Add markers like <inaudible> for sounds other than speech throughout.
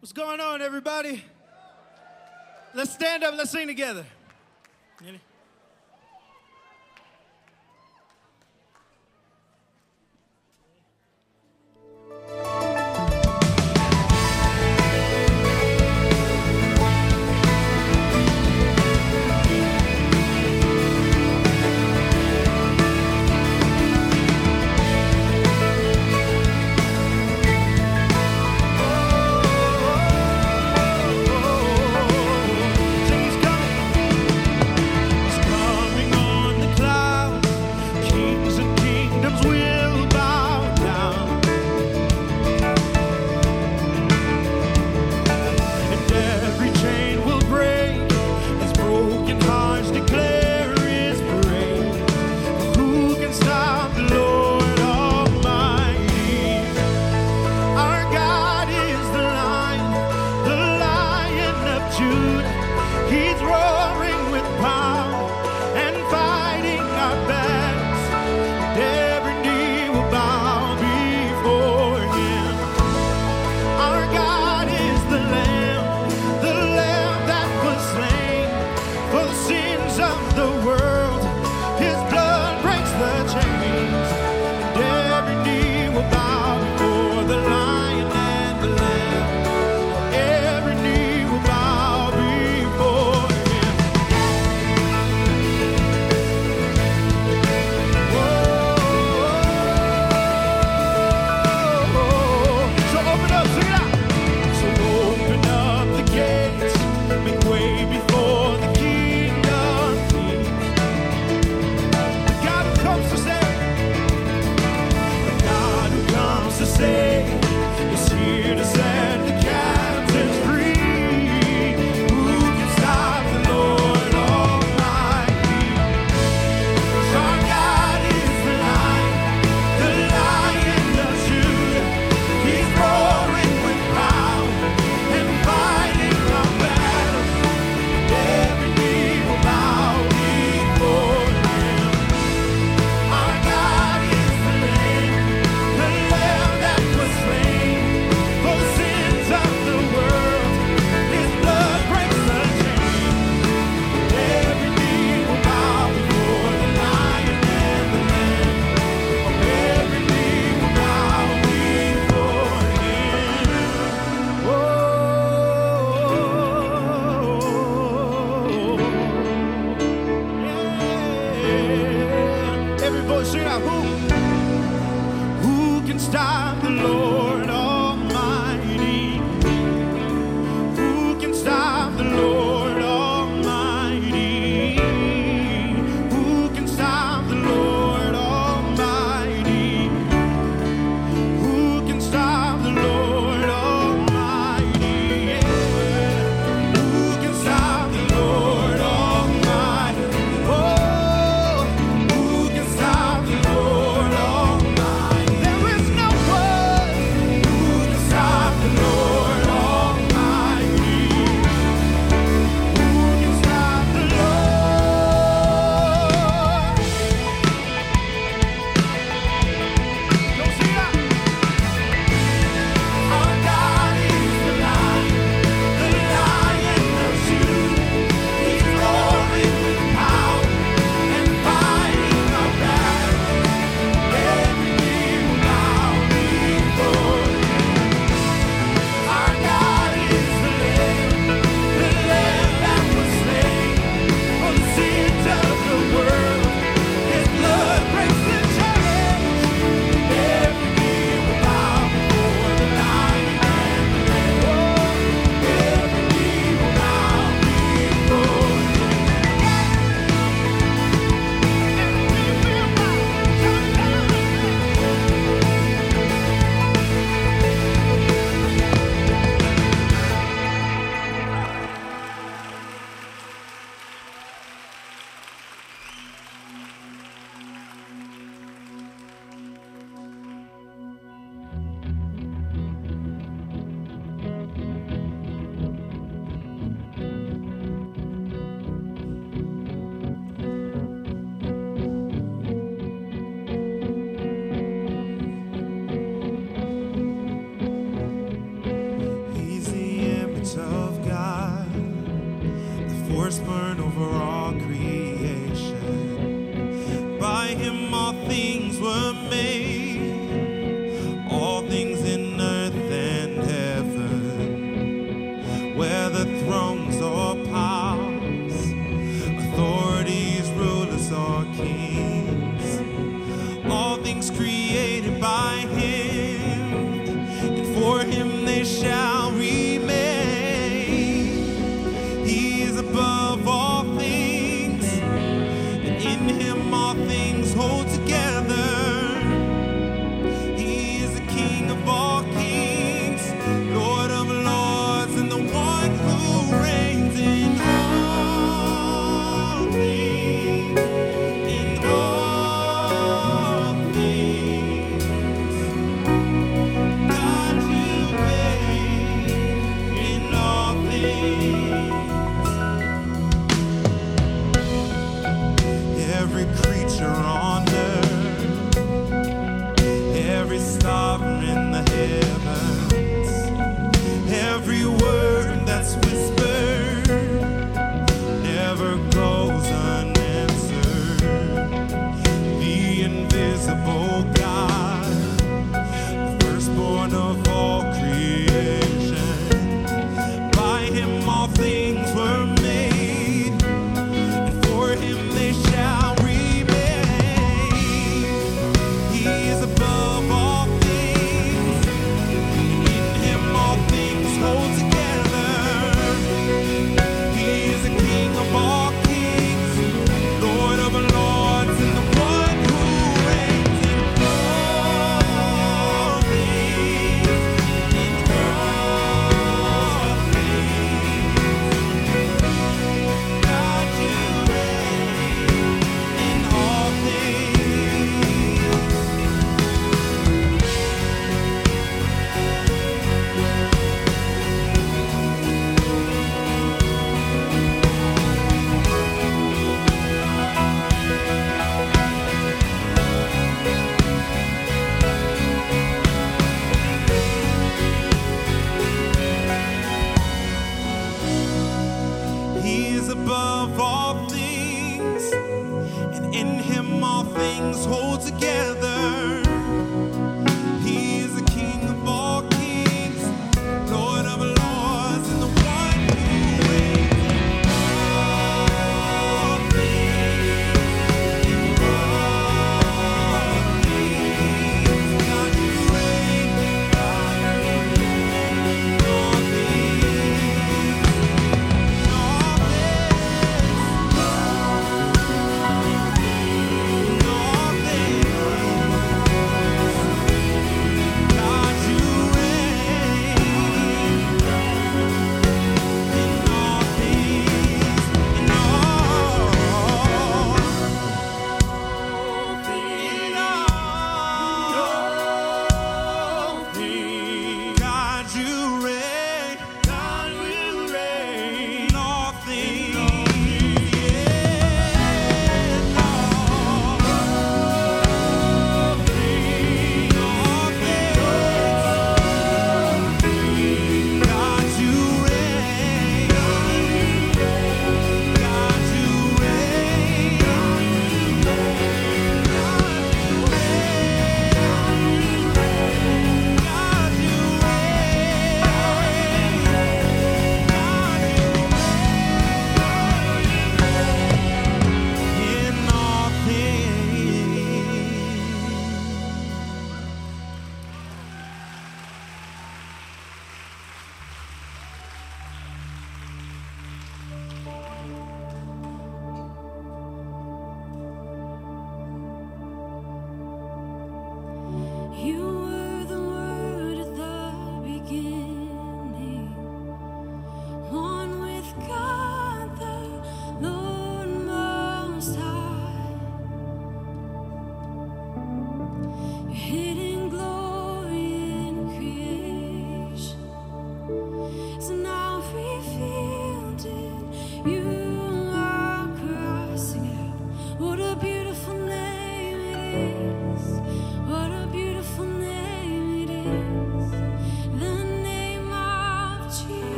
What's going on, everybody? Let's stand up, let's sing together. Ready?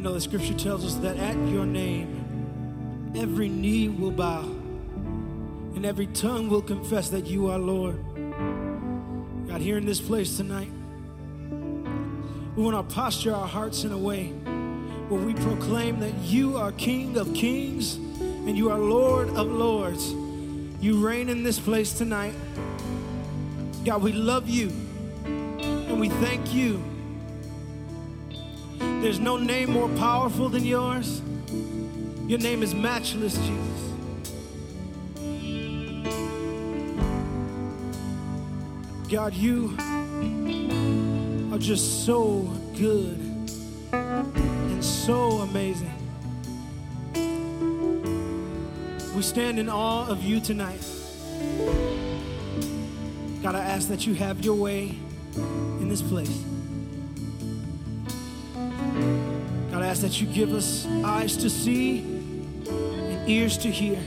Know the scripture tells us that at your name, every knee will bow and every tongue will confess that you are Lord. God, here in this place tonight, we want to posture our hearts in a way where we proclaim that you are King of kings and you are Lord of lords. You reign in this place tonight. God, we love you and we thank you. There's no name more powerful than yours. Your name is matchless, Jesus. God, you are just so good and so amazing. We stand in awe of you tonight. God, I ask that you have your way in this place. Ask that you give us eyes to see and ears to hear.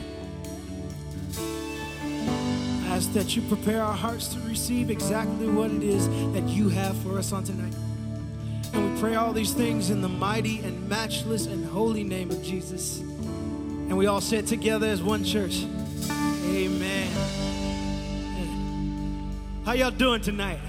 I ask that you prepare our hearts to receive exactly what it is that you have for us on tonight. And we pray all these things in the mighty and matchless and holy name of Jesus. And we all say it together as one church. Amen. How y'all doing tonight?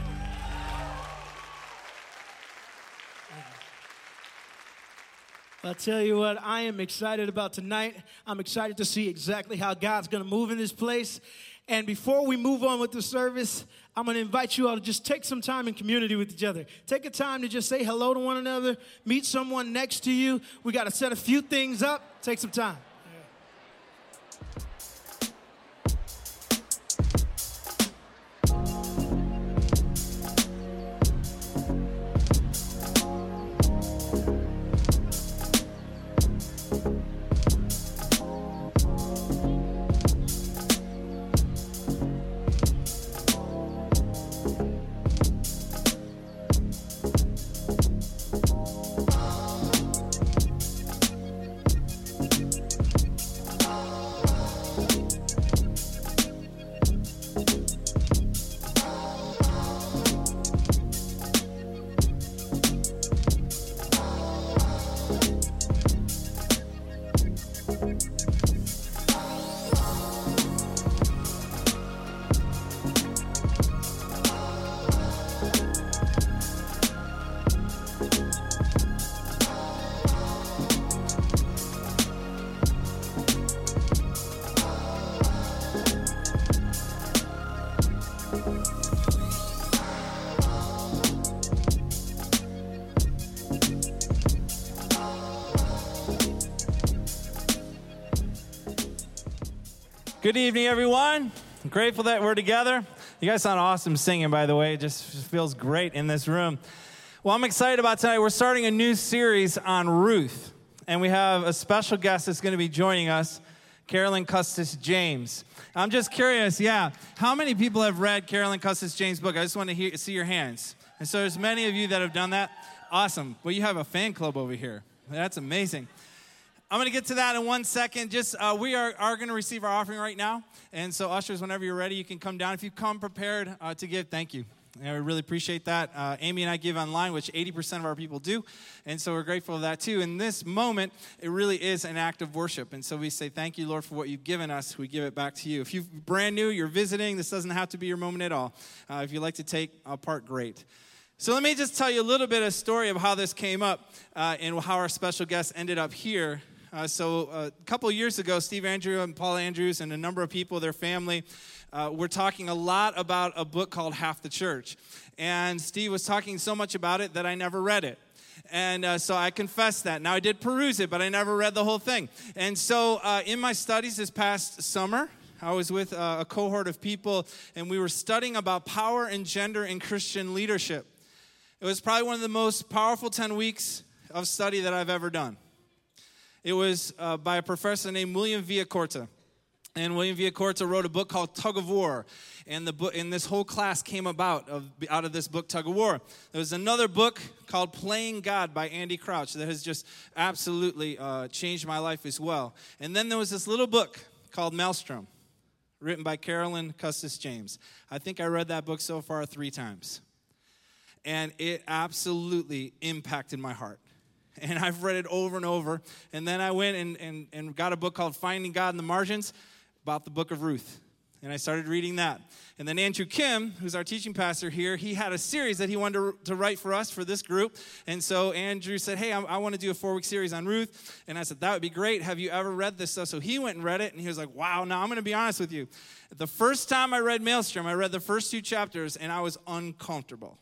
I'll tell you what, I am excited about tonight. I'm excited to see exactly how God's going to move in this place. And before we move on with the service, I'm going to invite you all to just take some time in community with each other. Take a time to just say hello to one another, meet someone next to you. We got to set a few things up. Take some time. Good evening, everyone. I'm grateful that we're together. You guys sound awesome singing, by the way. It just feels great in this room. Well, I'm excited about tonight. We're starting a new series on Ruth, and we have a special guest that's going to be joining us, Carolyn Custis James. I'm just curious, yeah, how many people have read Carolyn Custis James' book? I just want to hear, see your hands. And so there's many of you that have done that. Awesome. Well, you have a fan club over here. That's amazing. I'm going to get to that in one second. Just uh, we are, are going to receive our offering right now, and so ushers, whenever you're ready, you can come down. If you come prepared uh, to give, thank you. And we really appreciate that. Uh, Amy and I give online, which 80% of our people do, and so we're grateful for that too. In this moment, it really is an act of worship, and so we say thank you, Lord, for what you've given us. We give it back to you. If you're brand new, you're visiting, this doesn't have to be your moment at all. Uh, if you'd like to take a part, great. So let me just tell you a little bit of story of how this came up uh, and how our special guest ended up here uh, so uh, a couple years ago, Steve Andrew and Paul Andrews and a number of people, their family, uh, were talking a lot about a book called Half the Church. And Steve was talking so much about it that I never read it. And uh, so I confess that. Now, I did peruse it, but I never read the whole thing. And so uh, in my studies this past summer, I was with uh, a cohort of people, and we were studying about power and gender in Christian leadership. It was probably one of the most powerful 10 weeks of study that I've ever done. It was uh, by a professor named William Villacorta. And William Villacorta wrote a book called Tug of War. And, the book, and this whole class came about of, out of this book, Tug of War. There was another book called Playing God by Andy Crouch that has just absolutely uh, changed my life as well. And then there was this little book called Malestrom, written by Carolyn Custis James. I think I read that book so far three times. And it absolutely impacted my heart <laughs> and I've read it over and over. And then I went and, and, and got a book called Finding God in the Margins about the book of Ruth. And I started reading that. And then Andrew Kim, who's our teaching pastor here, he had a series that he wanted to, to write for us for this group. And so Andrew said, Hey, I, I want to do a four week series on Ruth. And I said, That would be great. Have you ever read this stuff? So he went and read it. And he was like, Wow, now I'm going to be honest with you. The first time I read Malestrom, I read the first two chapters and I was uncomfortable.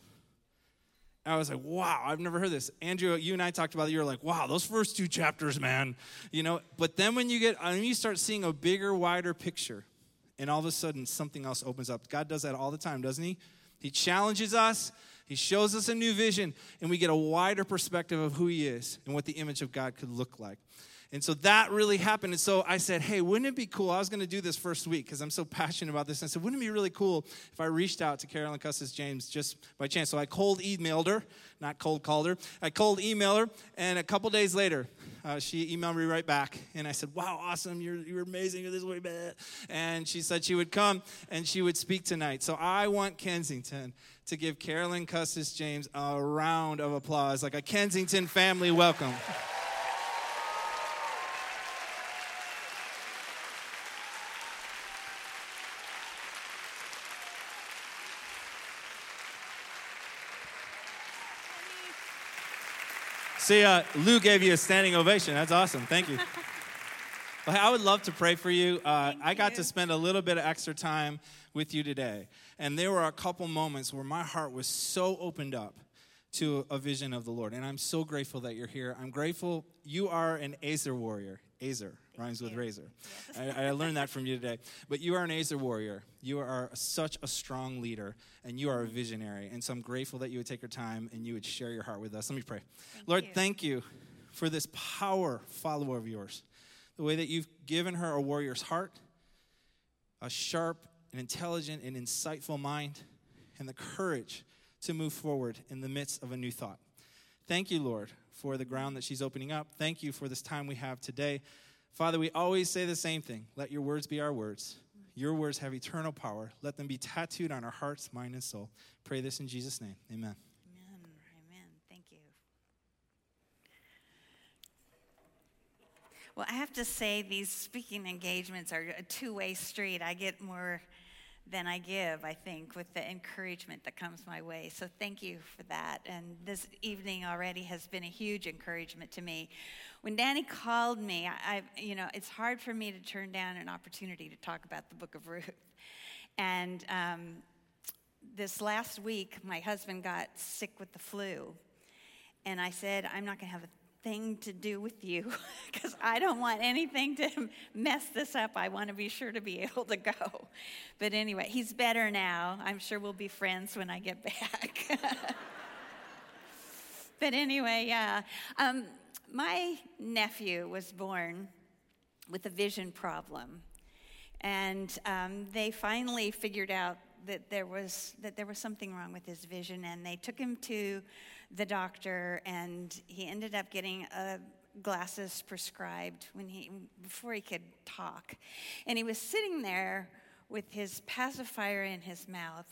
I was like, wow, I've never heard this. Andrew, you and I talked about it. You were like, wow, those first two chapters, man. You know, but then when you get, uh, when you start seeing a bigger, wider picture, and all of a sudden something else opens up. God does that all the time, doesn't He? He challenges us, He shows us a new vision, and we get a wider perspective of who He is and what the image of God could look like. And so that really happened. And so I said, hey, wouldn't it be cool? I was going to do this first week because I'm so <laughs> passionate about this. And I said, wouldn't it be really cool if I reached out to Carolyn Custis James just by chance? So I cold emailed her, not cold called her. I cold emailed her. And a couple days later, uh, she emailed me right back. And I said, wow, awesome. You're, you're amazing. You're this way bad. And she said she would come and she would speak tonight. So I want Kensington to give Carolyn Custis James a round of applause, like a Kensington family welcome. <laughs> See, uh, Lou gave you a standing ovation. That's awesome. Thank you. <laughs> Well, I would love to pray for you. Uh, I got to spend a little bit of extra time with you today. And there were a couple moments where my heart was so opened up to a vision of the Lord. And I'm so grateful that you're here. I'm grateful you are an ezer warrior. ezer rhymes with razor. I, I, learned that from you today. But you are an ezer warrior. You are such a strong leader, and you are a visionary. And so I'm grateful that you would take your time and you would share your heart with us. Let me pray. Thank Lord, you. thank you for this power follower of yours. The way that you've given her a warrior's heart, a sharp and intelligent and insightful mind, and the courage to move forward in the midst of a new thought. Thank you, Lord, for the ground that she's opening up. Thank you for this time we have today. Father, we always say the same thing let your words be our words. Your words have eternal power. Let them be tattooed on our hearts, mind, and soul. Pray this in Jesus' name. Amen. Amen. Amen. Thank you. Well, I have to say, these speaking engagements are a two way street. I get more than I give, I think, with the encouragement that comes my way. So thank you for that. And this evening already has been a huge encouragement to me. When Danny called me, I, you know, it's hard for me to turn down an opportunity to talk about the book of Ruth. And um, this last week, my husband got sick with the flu. And I said, I'm not going to have thing to do with you <laughs> because I don't want anything to <laughs> mess this up. I want to be sure to be <laughs> able to go. But anyway, he's better now. I'm sure we'll be friends when I get back. but anyway, yeah. Um, my nephew was born with a vision problem. And um, they finally figured out that there was that there was something wrong with his vision, and they took him to the doctor, and he ended up getting a glasses prescribed when he before he could talk, and he was sitting there with his pacifier in his mouth,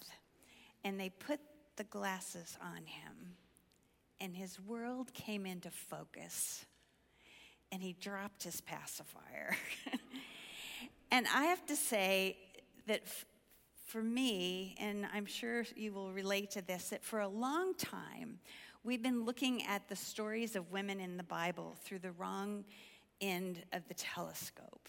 and they put the glasses on him, and his world came into focus, and he dropped his pacifier. <laughs> and I have to say that f- for me, and I'm sure you will relate to this, that for a long time, we've been looking at the stories of women in the Bible through the wrong end of the telescope.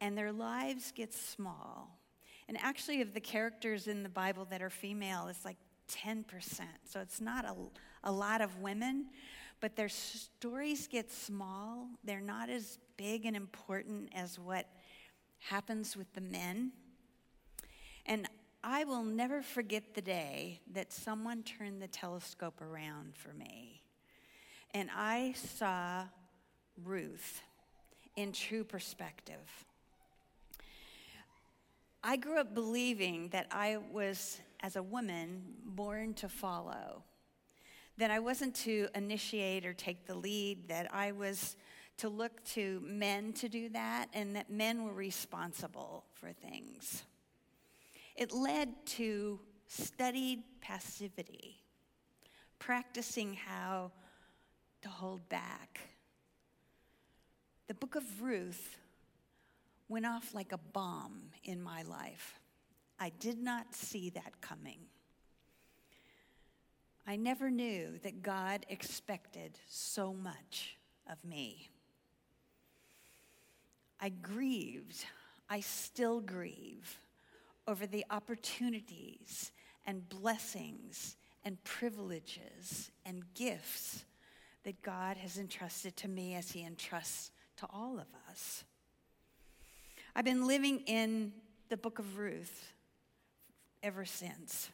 And their lives get small. And actually, of the characters in the Bible that are female, it's like 10%. So it's not a, a lot of women, but their stories get small. They're not as big and important as what happens with the men. And I will never forget the day that someone turned the telescope around for me. And I saw Ruth in true perspective. I grew up believing that I was, as a woman, born to follow, that I wasn't to initiate or take the lead, that I was to look to men to do that, and that men were responsible for things. It led to studied passivity, practicing how to hold back. The book of Ruth went off like a bomb in my life. I did not see that coming. I never knew that God expected so much of me. I grieved. I still grieve over the opportunities and blessings and privileges and gifts that God has entrusted to me as He entrusts to all of us. I've been living in the book of Ruth ever since.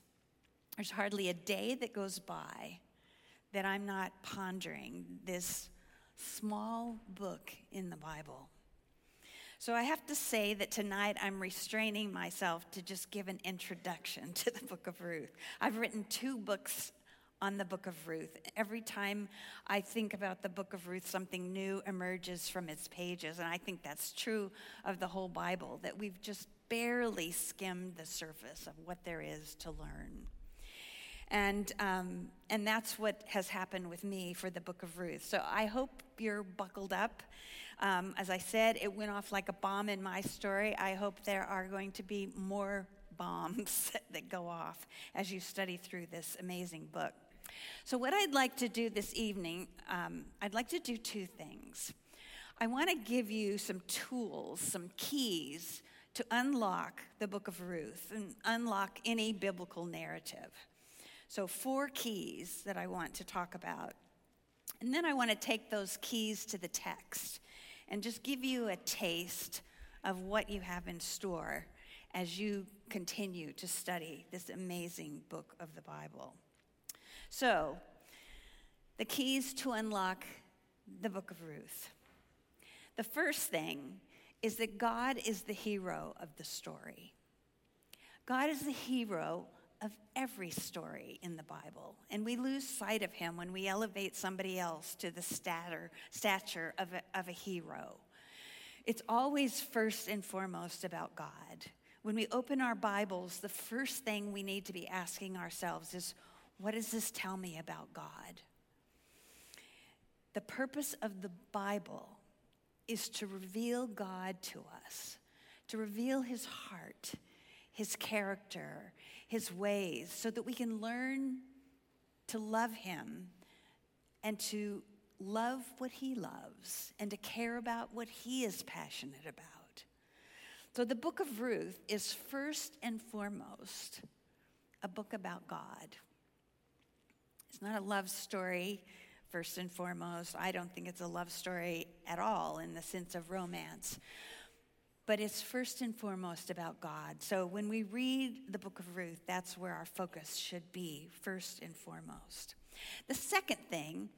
There's hardly a day that goes by that I'm not pondering this small book in the Bible. So I have to say that tonight I'm restraining myself to just give an introduction <laughs> to the book of Ruth. I've written two books on the book of Ruth. Every time I think about the book of Ruth, something new emerges from its pages. And I think that's true of the whole Bible, that we've just barely skimmed the surface of what there is to learn. And, um, and that's what has happened with me for the book of Ruth. So I hope you're buckled up um, as I said, it went off like a bomb in my story. I hope there are going to be more <laughs> bombs <laughs> that go off as you study through this amazing book. So, what I'd like to do this evening, um, I'd like to do two things. I want to give you some tools, some keys to unlock the book of Ruth and unlock any biblical narrative. So, four keys that I want to talk about. And then I want to take those keys to the text and just give you a taste of what you have in store as you continue to study this amazing book of the Bible. So, the keys to unlock the book of Ruth. The first thing is that God is the hero of the story. God is the hero of every story in the Bible. And we lose sight of him when we elevate somebody else to the stature, stature of a, of a hero. It's always first and foremost about God. When we open our Bibles, the first thing we need to be asking ourselves is what does this tell me about God? The purpose of the Bible is to reveal God to us, to reveal his heart, his character, his ways, so that we can learn to love him and to love what he loves and to care about what he is passionate about. So the book of Ruth is first and foremost a book about God. It's not a love story first and foremost. I don't think it's a love story at all in the sense of romance. But it's first and foremost about God. So when we read the book of Ruth, that's where our focus should be, first and foremost. The second thing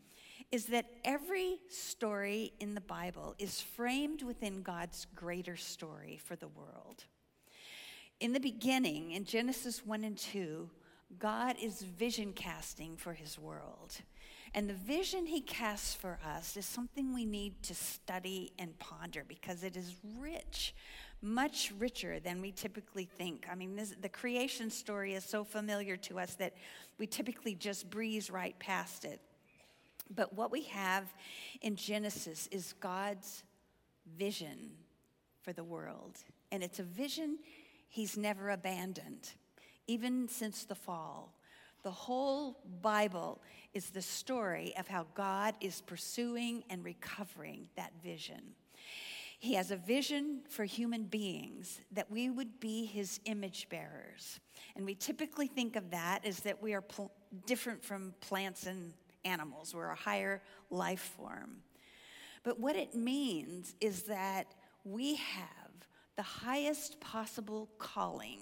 is that every story in the Bible is framed within God's greater story for the world. In the beginning, in Genesis 1 and 2, God is vision casting for his world. And the vision he casts for us is something we need to study and ponder because it is rich, much richer than we typically think. I mean, this, the creation story is so familiar to us that we typically just breeze right past it. But what we have in Genesis is God's vision for the world. And it's a vision he's never abandoned, even since the fall. The whole Bible is the story of how God is pursuing and recovering that vision. He has a vision for human beings that we would be his image bearers. And we typically think of that as that we are pl- different from plants and animals, we're a higher life form. But what it means is that we have the highest possible calling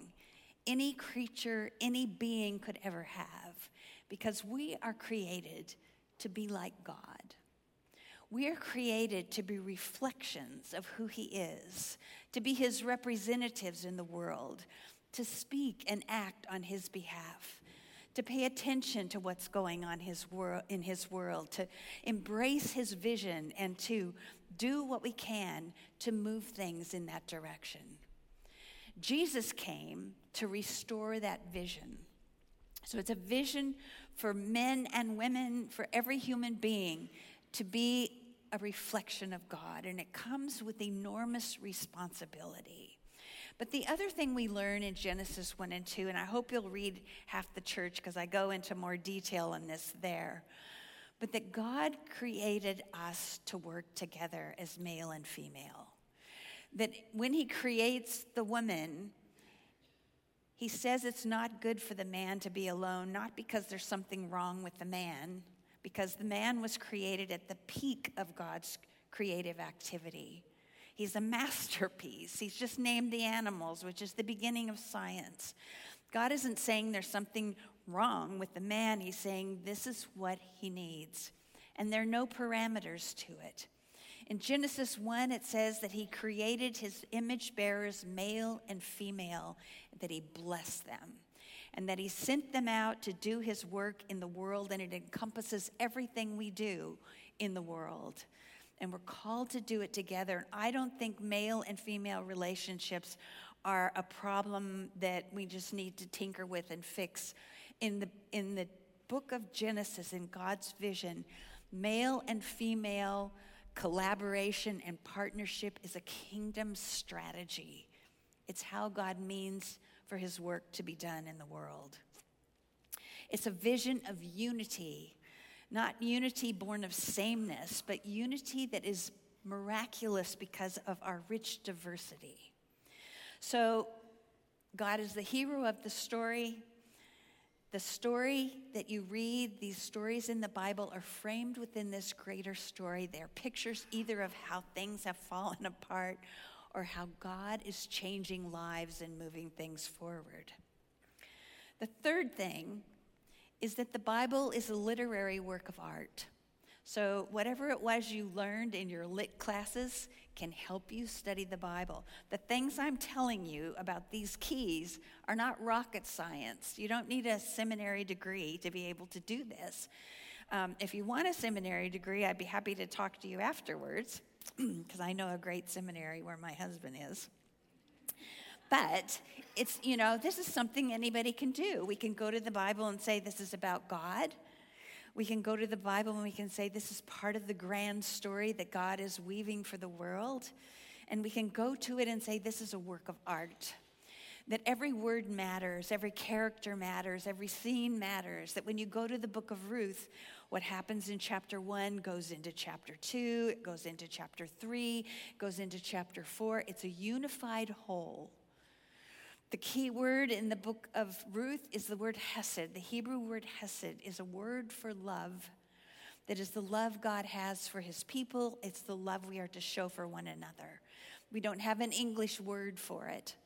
any creature, any being could ever have, because we are created to be like God. We are created to be reflections of who He is, to be His representatives in the world, to speak and act on His behalf, to pay attention to what's going on his wor- in His world, to embrace His vision, and to do what we can to move things in that direction. Jesus came to restore that vision. So it's a vision for men and women, for every human being to be a reflection of God, and it comes with enormous responsibility. But the other thing we learn in Genesis 1 and 2, and I hope you'll read half the church because I go into more detail on this there, but that God created us to work together as male and female. That when He creates the woman, he says it's not good for the man to be alone, not because there's something wrong with the man, because the man was created at the peak of God's creative activity. He's a masterpiece. He's just named the animals, which is the beginning of science. God isn't saying there's something wrong with the man, He's saying this is what he needs. And there are no parameters to it. In Genesis 1, it says that he created his image bearers, male and female, that he blessed them, and that he sent them out to do his work in the world, and it encompasses everything we do in the world. And we're called to do it together. And I don't think male and female relationships are a problem that we just need to tinker with and fix. In the, in the book of Genesis, in God's vision, male and female collaboration and partnership is a kingdom strategy. It's how God means for his work to be done in the world. It's a vision of unity, not unity born of sameness, but unity that is miraculous because of our rich diversity. So, God is the hero of the story. The story that you read, these stories in the Bible, are framed within this greater story. They're pictures either of how things have fallen <laughs> apart or how God is changing lives and moving things forward. The third thing is that the Bible is a literary work of art. So, whatever it was you learned in your lit classes can help you study the Bible. The things I'm telling you about these keys are not rocket science. You don't need a seminary degree to be able to do this. Um, if you want a seminary degree, I'd be happy to talk to you afterwards, <clears throat> because I know a great seminary where my husband is. But it's, you know, this is something anybody can do. We can go to the Bible and say, this is about God. We can go to the Bible and we can say, this is part of the grand story that God is weaving for the world. And we can go to it and say, this is a work of art. That every word matters, every character matters, every scene matters. That when you go to the book of Ruth, what happens in chapter one goes into chapter two, it goes into chapter three, goes into chapter four. It's a unified whole. The key word in the book of Ruth is the word hesed. The Hebrew word hesed is a word for love. That is the love God has for his people, it's the love we are to show for one another. We don't have an English word for it.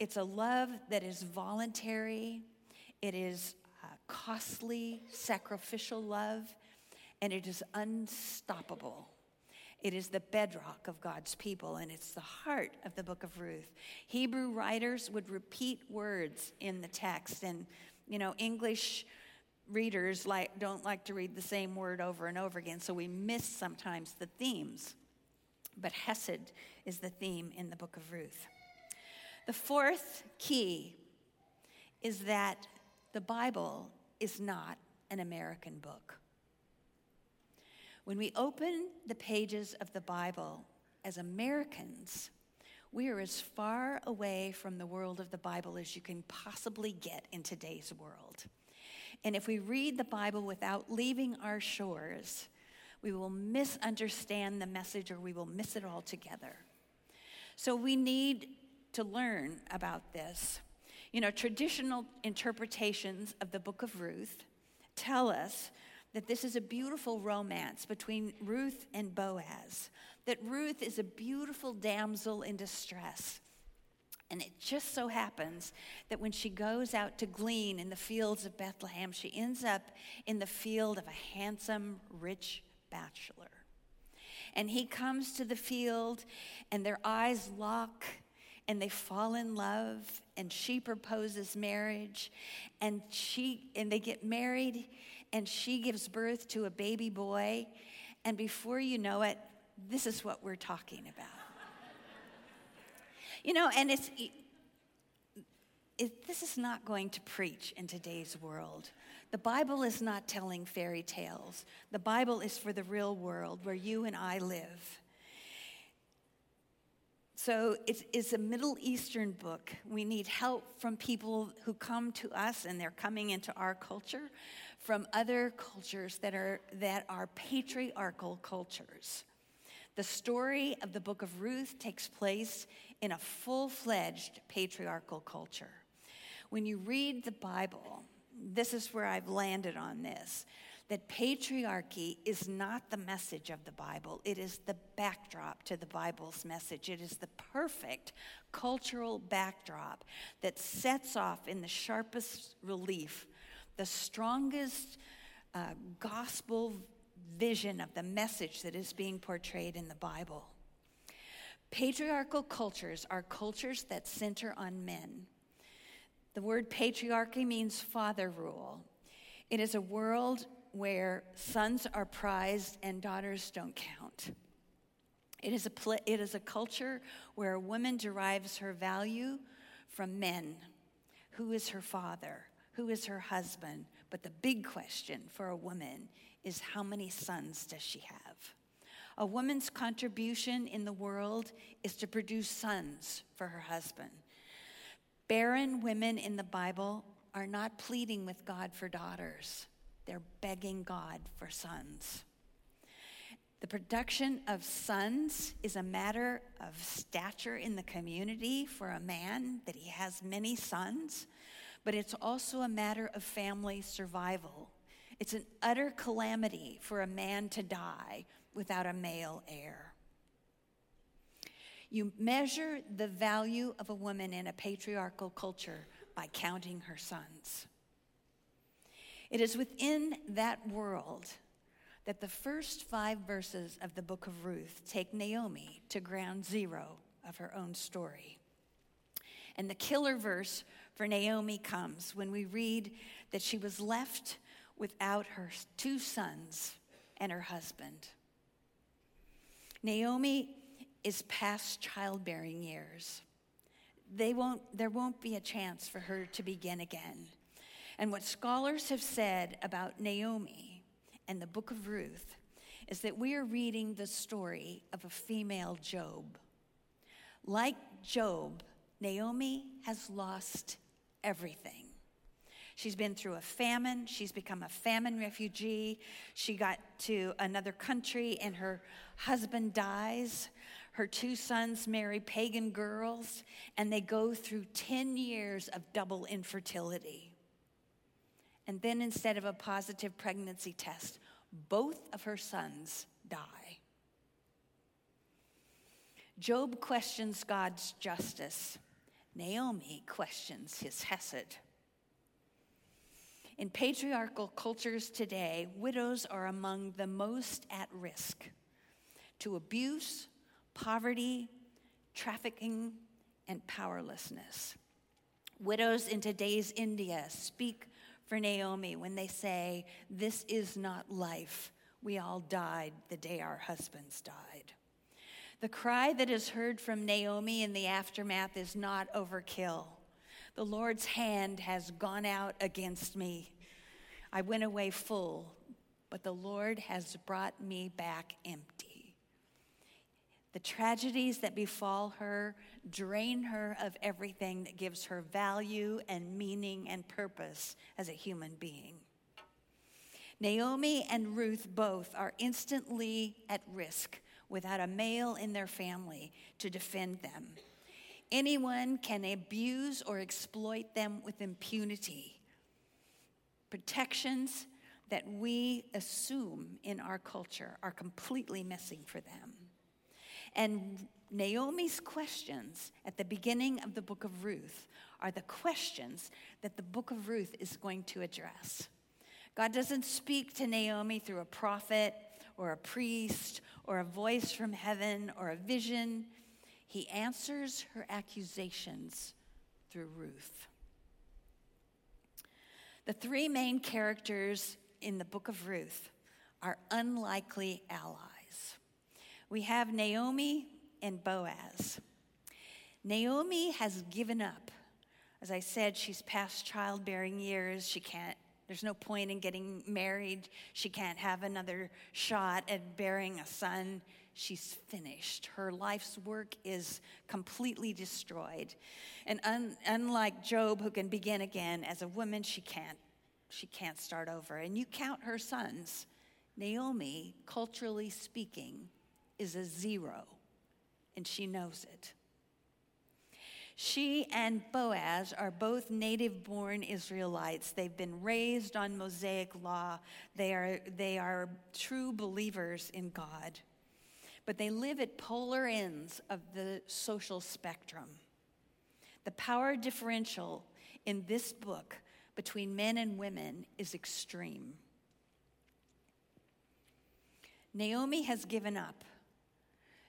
It's a love that is voluntary, it is costly, sacrificial love, and it is unstoppable. It is the bedrock of God's people, and it's the heart of the book of Ruth. Hebrew writers would repeat words in the text, and you know, English readers like don't like to read the same word over and over again, so we miss sometimes the themes. But Hesed is the theme in the book of Ruth. The fourth key is that the Bible is not an American book. When we open the pages of the Bible as Americans, we are as far away from the world of the Bible as you can possibly get in today's world. And if we read the Bible without leaving our shores, we will misunderstand the message or we will miss it altogether. So we need to learn about this. You know, traditional interpretations of the book of Ruth tell us that this is a beautiful romance between Ruth and Boaz, that Ruth is a beautiful damsel in distress. And it just so happens that when she goes out to glean in the fields of Bethlehem, she ends up in the field of a handsome, rich bachelor. And he comes to the field, and their eyes lock, and they fall in love, and she proposes marriage, and she and they get married, and she gives birth to a baby boy. And before you know it, this is what we're talking about. you know, and it's, it, this is not going to preach in today's world. The Bible is not telling fairy tales. The Bible is for the real world where you and I live. So it's, a Middle Eastern book. We need help from people who come to us and they're coming into our culture from other cultures that are, that are patriarchal cultures. The story of the book of Ruth takes place in a full fledged patriarchal culture. When you read the Bible, this is where I've landed on this that patriarchy is not the message of the Bible, it is the backdrop to the Bible's message. It is the perfect cultural backdrop that sets off in the sharpest relief the strongest uh, gospel vision of the message that is being portrayed in the Bible. Patriarchal cultures are cultures that center on men. The word patriarchy means father rule. It is a world where sons are prized and daughters don't count. It is a, pl- it is a culture where a woman derives her value from men. Who is her father? who is her husband. But the big question for a woman is how many sons does she have? A woman's contribution in the world is to produce sons for her husband. Barren women in the Bible are not pleading with God for daughters, they're begging God for sons. The production of sons is a matter of stature in the community for a man, that he has many sons but it's also a matter of family survival. It's an utter calamity for a man to die without a male heir. You measure the value of a woman in a patriarchal culture by counting her sons. It is within that world that the first five verses of the book of Ruth take Naomi to ground zero of her own story. And the killer verse for Naomi comes when we read that she was left without her two sons and her husband. Naomi is past childbearing years. They won't, there won't be a chance for her to begin again. And what scholars have said about Naomi and the book of Ruth is that we are reading the story of a female Job. Like Job, Naomi has lost everything. She's been through a famine. She's become a famine refugee. She got to another country and her husband dies. Her two sons marry pagan girls and they go through 10 years of double infertility. And then instead of a positive pregnancy test, both of her sons die. Job questions God's justice. Naomi questions his hesed. In patriarchal cultures today, widows are among the most at risk to abuse, poverty, trafficking, and powerlessness. Widows in today's India speak for Naomi when they say, This is not life. We all died the day our husbands died. The cry that is heard from Naomi in the aftermath is not overkill. The Lord's hand has gone out against me. I went away full, but the Lord has brought me back empty. The tragedies that befall her drain her of everything that gives her value and meaning and purpose as a human being. Naomi and Ruth both are instantly at risk without a male in their family to defend them. Anyone can abuse or exploit them with impunity. Protections that we assume in our culture are completely missing for them. And Naomi's questions at the beginning of the book of Ruth are the questions that the book of Ruth is going to address. God doesn't speak to Naomi through a prophet or a priest or a voice from heaven or a vision. He answers her accusations through Ruth. The three main characters in the book of Ruth are unlikely allies. We have Naomi and Boaz. Naomi has given up. As I said, she's past childbearing years. She can't, there's no point in getting married. She can't have another shot at bearing a son. She's finished. Her life's work is completely destroyed. And un, unlike Job, who can begin again, as a woman, she can't. She can't start over. And you count her sons. Naomi, culturally speaking, is a zero, and she knows it. She and Boaz are both native born Israelites. They've been raised on Mosaic law. They are, they are true believers in God. But they live at polar ends of the social spectrum. The power differential in this book between men and women is extreme. Naomi has given up.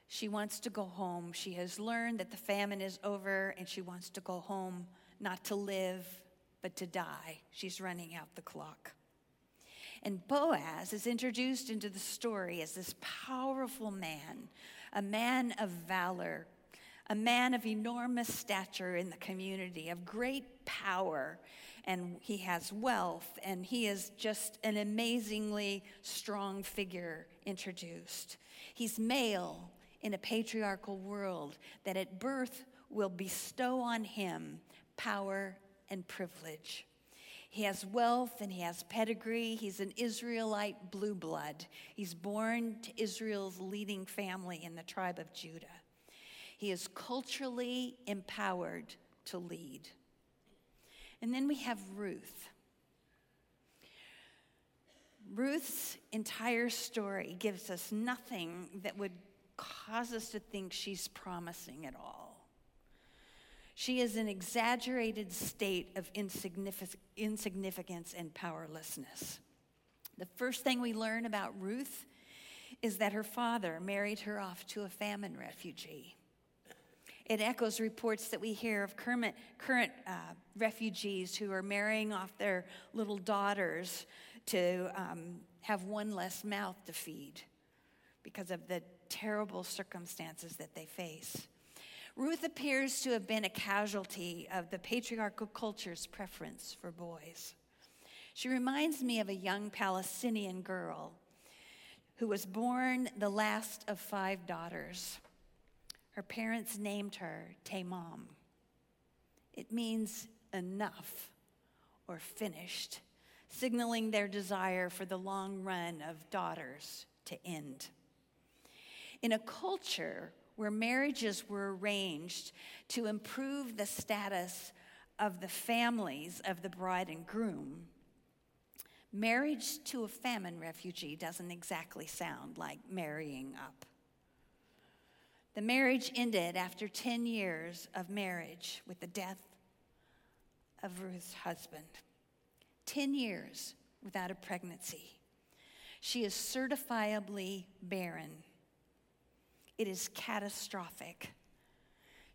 She wants to go home. She has learned that the famine is over and she wants to go home, not to live, but to die. She's running out the clock. And Boaz is introduced into the story as this powerful man, a man of valor, a man of enormous stature in the community, of great power. And he has wealth, and he is just an amazingly strong figure introduced. He's male, in a patriarchal world that at birth will bestow on him power and privilege. He has wealth and he has pedigree. He's an Israelite blue blood. He's born to Israel's leading family in the tribe of Judah. He is culturally empowered to lead. And then we have Ruth. Ruth's entire story gives us nothing that would cause us to think she's promising at all. She is an exaggerated state of insignificance and powerlessness. The first thing we learn about Ruth is that her father married her off to a famine refugee. It echoes reports that we hear of current, current uh, refugees who are marrying off their little daughters to um, have one less mouth to feed because of the terrible circumstances that they face. Ruth appears to have been a casualty of the patriarchal culture's preference for boys. She reminds me of a young Palestinian girl who was born the last of five daughters. Her parents named her Tamam. It means enough or finished, signaling their desire for the long run of daughters to end in a culture where marriages were arranged to improve the status of the families of the bride and groom, Marriage to a famine refugee doesn't exactly sound like marrying up. The marriage ended after 10 years of marriage with the death of Ruth's husband. 10 years without a pregnancy. She is certifiably barren. It is catastrophic.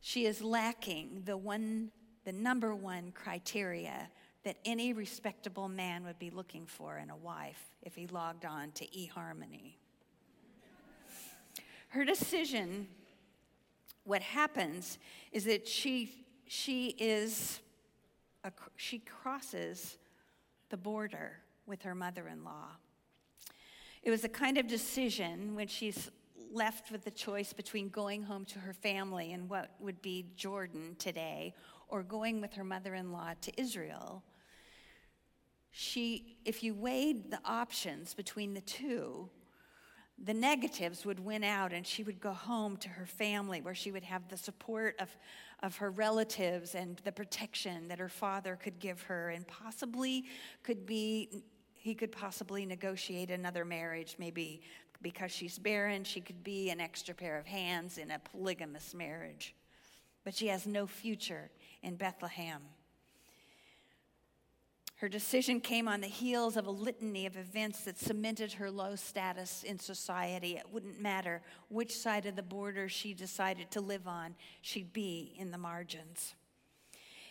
She is lacking the one the number one criteria that any respectable man would be looking for in a wife if he logged on to eHarmony. Her decision, what happens is that she, she is, a, she crosses the border with her mother in law. It was a kind of decision when she's left with the choice between going home to her family in what would be Jordan today or going with her mother in law to Israel. She, if you weighed the options between the two, the negatives would win out and she would go home to her family where she would have the support of, of her relatives and the protection that her father could give her and possibly could be he could possibly negotiate another marriage maybe because she's barren she could be an extra pair of hands in a polygamous marriage but she has no future in bethlehem her decision came on the heels of a litany of events that cemented her low status in society. It wouldn't matter which side of the border she decided to live on, she'd be in the margins.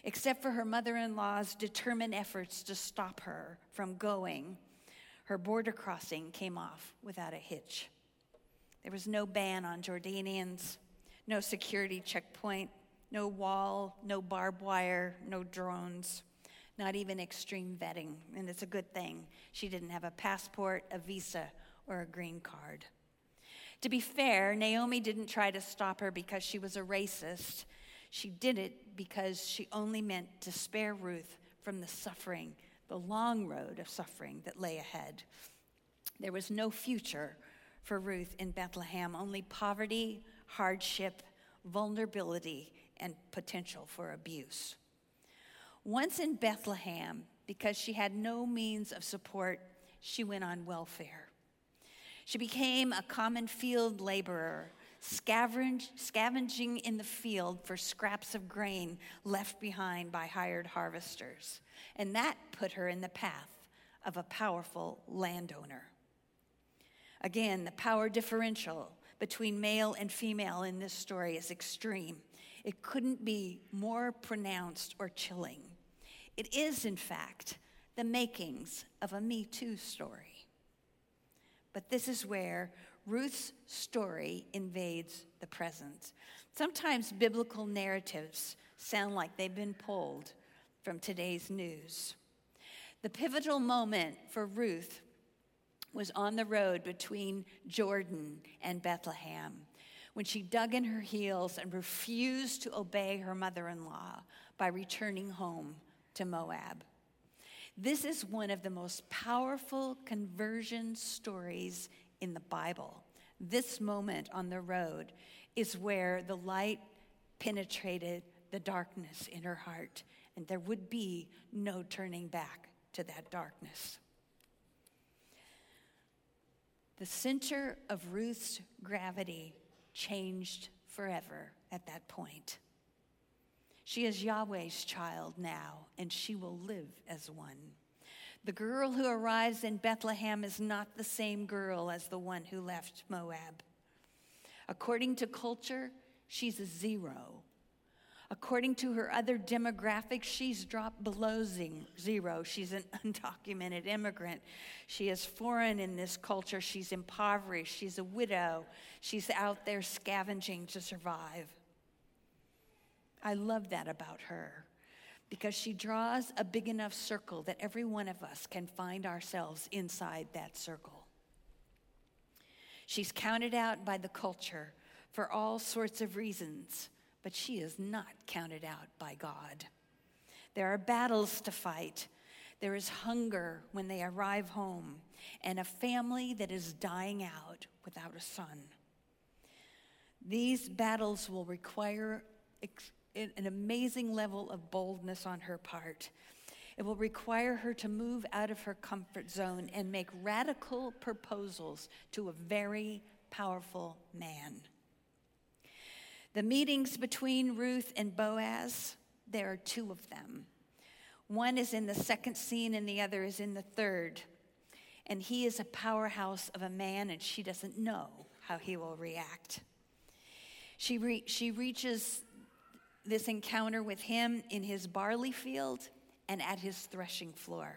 Except for her mother in law's determined efforts to stop her from going, her border crossing came off without a hitch. There was no ban on Jordanians, no security checkpoint, no wall, no barbed wire, no drones not even extreme vetting, and it's a good thing. She didn't have a passport, a visa, or a green card. To be fair, Naomi didn't try to stop her because she was a racist. She did it because she only meant to spare Ruth from the suffering, the long road of suffering that lay ahead. There was no future for Ruth in Bethlehem, only poverty, hardship, vulnerability, and potential for abuse. Once in Bethlehem, because she had no means of support, she went on welfare. She became a common field laborer, scavenging in the field for scraps of grain left behind by hired harvesters. And that put her in the path of a powerful landowner. Again, the power differential between male and female in this story is extreme. It couldn't be more pronounced or chilling. It is, in fact, the makings of a Me Too story. But this is where Ruth's story invades the present. Sometimes biblical narratives sound like they've been pulled from today's news. The pivotal moment for Ruth was on the road between Jordan and Bethlehem when she dug in her heels and refused to obey her mother in law by returning home to Moab. This is one of the most powerful conversion stories in the Bible. This moment on the road is where the light penetrated the darkness in her heart, and there would be no turning back to that darkness. The center of Ruth's gravity changed forever at that point. She is Yahweh's child now, and she will live as one. The girl who arrives in Bethlehem is not the same girl as the one who left Moab. According to culture, she's a zero. According to her other demographics, she's dropped below zero. She's an <laughs> undocumented immigrant. She is foreign in this culture. She's impoverished. She's a widow. She's out there scavenging to survive. I love that about her because she draws a big enough circle that every one of us can find ourselves inside that circle. She's counted out by the culture for all sorts of reasons, but she is not counted out by God. There are battles to fight. There is hunger when they arrive home, and a family that is dying out without a son. These battles will require an amazing level of boldness on her part. It will require her to move out of her comfort zone and make radical proposals to a very powerful man. The meetings between Ruth and Boaz, there are two of them. One is in the second scene and the other is in the third. And he is a powerhouse of a man, and she doesn't know how he will react. She, re- she reaches this encounter with him in his barley field and at his threshing floor.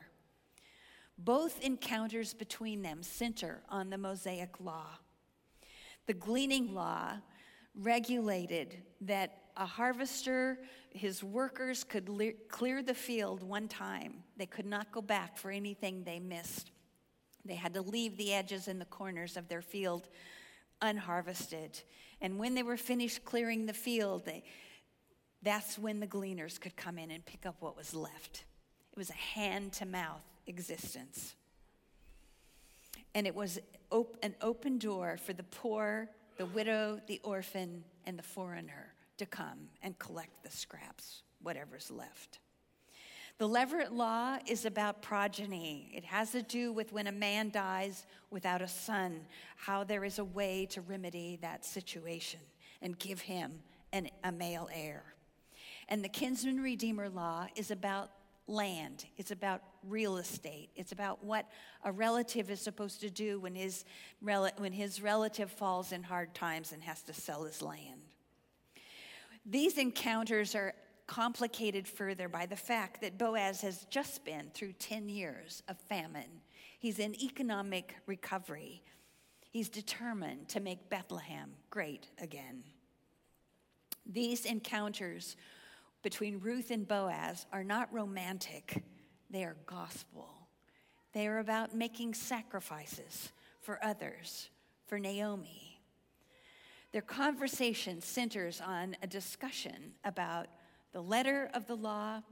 Both encounters between them center on the Mosaic law. The gleaning law regulated that a harvester, his workers could le- clear the field one time. They could not go back for anything they missed. They had to leave the edges and the corners of their field unharvested. And when they were finished clearing the field, they, that's when the gleaners could come in and pick up what was left. It was a hand to mouth existence. And it was op- an open door for the poor, the widow, the orphan, and the foreigner to come and collect the scraps, whatever's left. The Levirate law is about progeny. It has to do with when a man dies without a son, how there is a way to remedy that situation and give him an, a male heir. And the kinsman redeemer law is about land, it's about real estate, it's about what a relative is supposed to do when his, when his relative falls in hard times and has to sell his land. These encounters are complicated further by the fact that Boaz has just been through 10 years of famine. He's in economic recovery. He's determined to make Bethlehem great again. These encounters between Ruth and Boaz are not romantic, they are gospel. They are about making sacrifices for others, for Naomi. Their conversation centers on a discussion about the letter of the law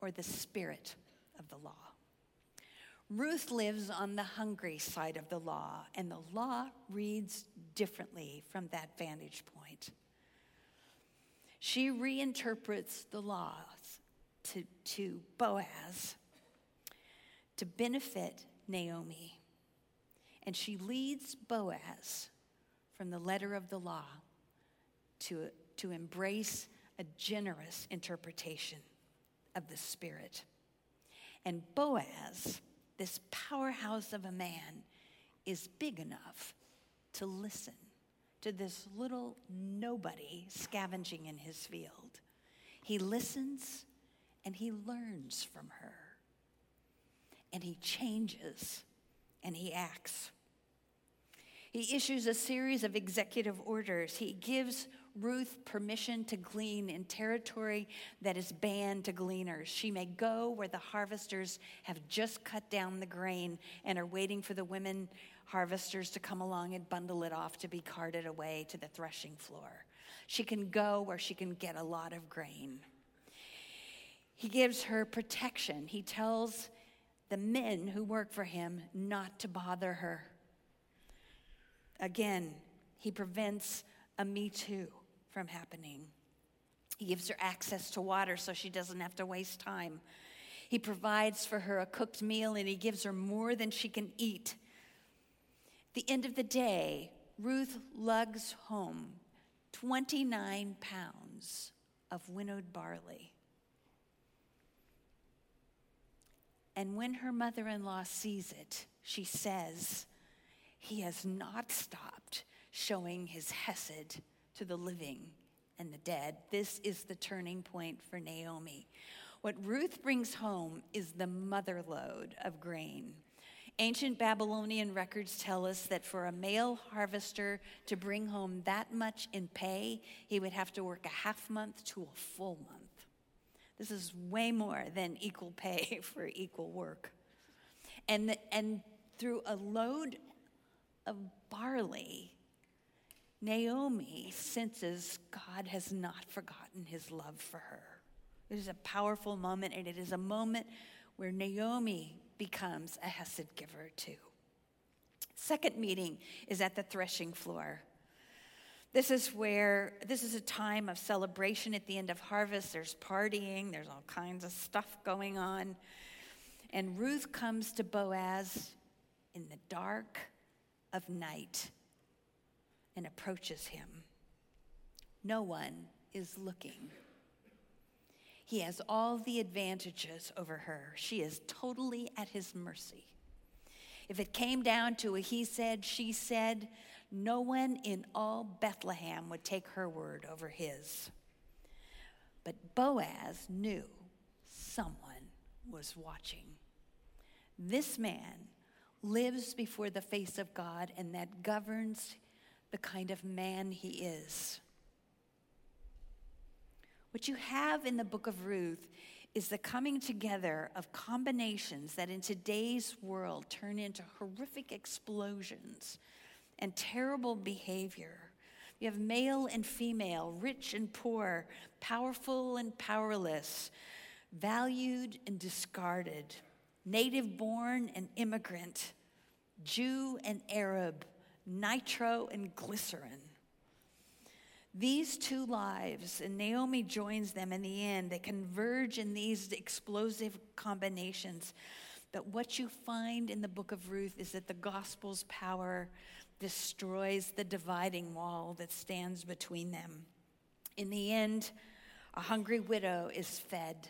or the spirit of the law. Ruth lives on the hungry side of the law, and the law reads differently from that vantage point. She reinterprets the laws to, to Boaz to benefit Naomi, and she leads Boaz from the letter of the law to, to embrace a generous interpretation of the Spirit. And Boaz, this powerhouse of a man, is big enough to listen to this little nobody scavenging in his field. He listens and he learns from her. And he changes and he acts. He issues a series of executive orders. He gives Ruth permission to glean in territory that is banned to gleaners. She may go where the harvesters have just cut down the grain and are waiting for the women harvesters to come along and bundle it off to be carted away to the threshing floor. She can go where she can get a lot of grain. He gives her protection. He tells the men who work for him not to bother her. Again, he prevents a Me Too from happening. He gives her access to water so she doesn't have to waste time. He provides for her a cooked meal and he gives her more than she can eat. At the end of the day, Ruth lugs home 29 pounds of winnowed barley. And when her mother in law sees it, she says, He has not stopped showing his hesed to the living and the dead. This is the turning point for Naomi. What Ruth brings home is the mother load of grain. Ancient Babylonian records tell us that for a male harvester to bring home that much in pay, he would have to work a half month to a full month. This is way more than equal pay <laughs> for equal work. And, the, and through a load of barley, Naomi senses God has not forgotten his love for her. It is a powerful moment, and it is a moment where Naomi becomes a Hesed giver too. Second meeting is at the threshing floor. This is where, this is a time of celebration at the end of harvest. There's partying, there's all kinds of stuff going on. And Ruth comes to Boaz in the dark of night and approaches him. No one is looking. He has all the advantages over her. She is totally at his mercy. If it came down to a he said, she said, no one in all Bethlehem would take her word over his. But Boaz knew someone was watching. This man lives before the face of God, and that governs the kind of man he is. What you have in the book of Ruth is the coming together of combinations that in today's world turn into horrific explosions and terrible behavior. You have male and female, rich and poor, powerful and powerless, valued and discarded, native born and immigrant, Jew and Arab, nitro and glycerin. These two lives, and Naomi joins them in the end, they converge in these explosive combinations. But what you find in the book of Ruth is that the gospel's power destroys the dividing wall that stands between them. In the end, a hungry widow is fed.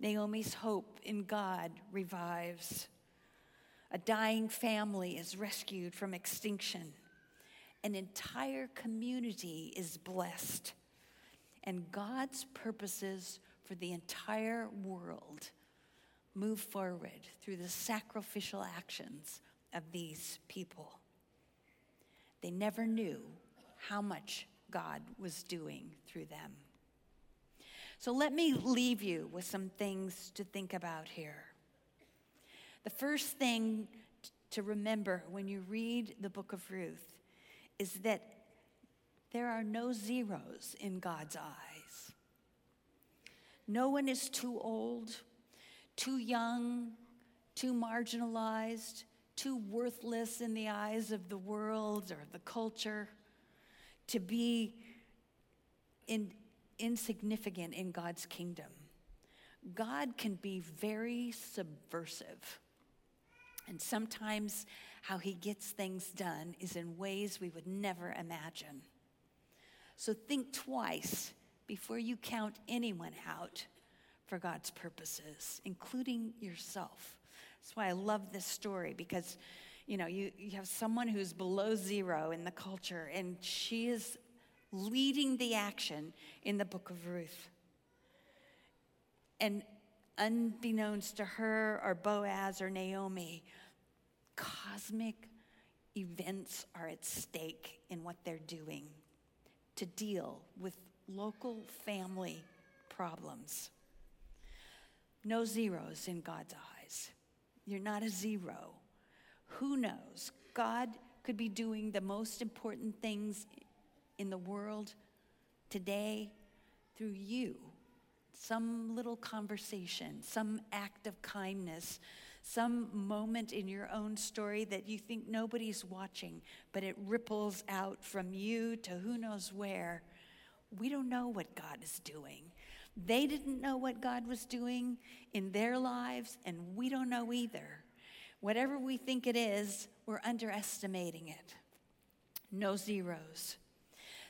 Naomi's hope in God revives. A dying family is rescued from extinction. An entire community is blessed. And God's purposes for the entire world move forward through the sacrificial actions of these people. They never knew how much God was doing through them. So let me leave you with some things to think about here. The first thing to remember when you read the book of Ruth is that there are no zeros in God's eyes. No one is too old, too young, too marginalized, too worthless in the eyes of the world or the culture to be in, insignificant in God's kingdom. God can be very subversive. And sometimes how he gets things done is in ways we would never imagine. So think twice before you count anyone out for God's purposes, including yourself. That's why I love this story because, you know, you, you have someone who's below zero in the culture, and she is leading the action in the book of Ruth. And unbeknownst to her or Boaz or Naomi, cosmic events are at stake in what they're doing to deal with local family problems. No zeros in God's eyes. You're not a zero. Who knows? God could be doing the most important things in the world today through you. Some little conversation, some act of kindness, some moment in your own story that you think nobody's watching, but it ripples out from you to who knows where. We don't know what God is doing. They didn't know what God was doing in their lives, and we don't know either. Whatever we think it is, we're underestimating it. No zeros.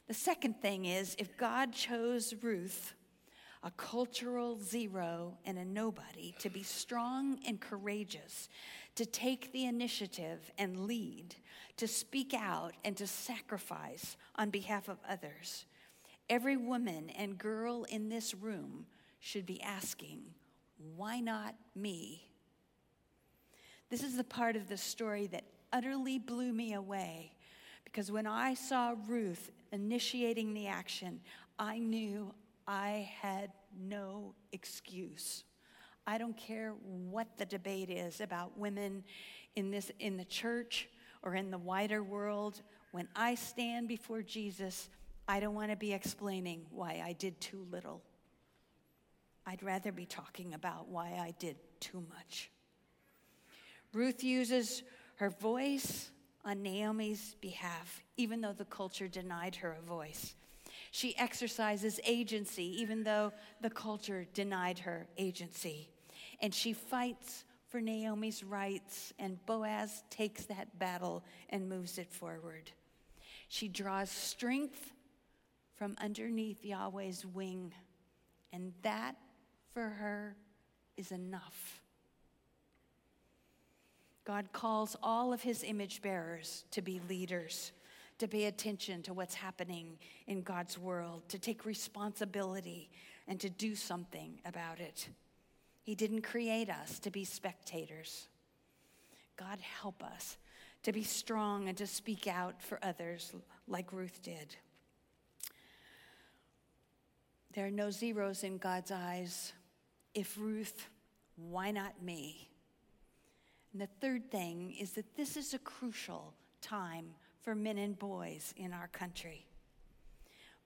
The second thing is if God chose Ruth, a cultural zero and a nobody, to be strong and courageous, to take the initiative and lead, to speak out and to sacrifice on behalf of others, Every woman and girl in this room should be asking, why not me? This is the part of the story that utterly blew me away because when I saw Ruth initiating the action, I knew I had no excuse. I don't care what the debate is about women in this in the church or in the wider world. When I stand before Jesus, I don't want to be explaining why I did too little. I'd rather be talking about why I did too much. Ruth uses her voice on Naomi's behalf, even though the culture denied her a voice. She exercises agency, even though the culture denied her agency. And she fights for Naomi's rights, and Boaz takes that battle and moves it forward. She draws strength from underneath Yahweh's wing, and that for her is enough. God calls all of his image bearers to be leaders, to pay attention to what's happening in God's world, to take responsibility and to do something about it. He didn't create us to be spectators. God, help us to be strong and to speak out for others like Ruth did. There are no zeros in God's eyes. If Ruth, why not me? And the third thing is that this is a crucial time for men and boys in our country.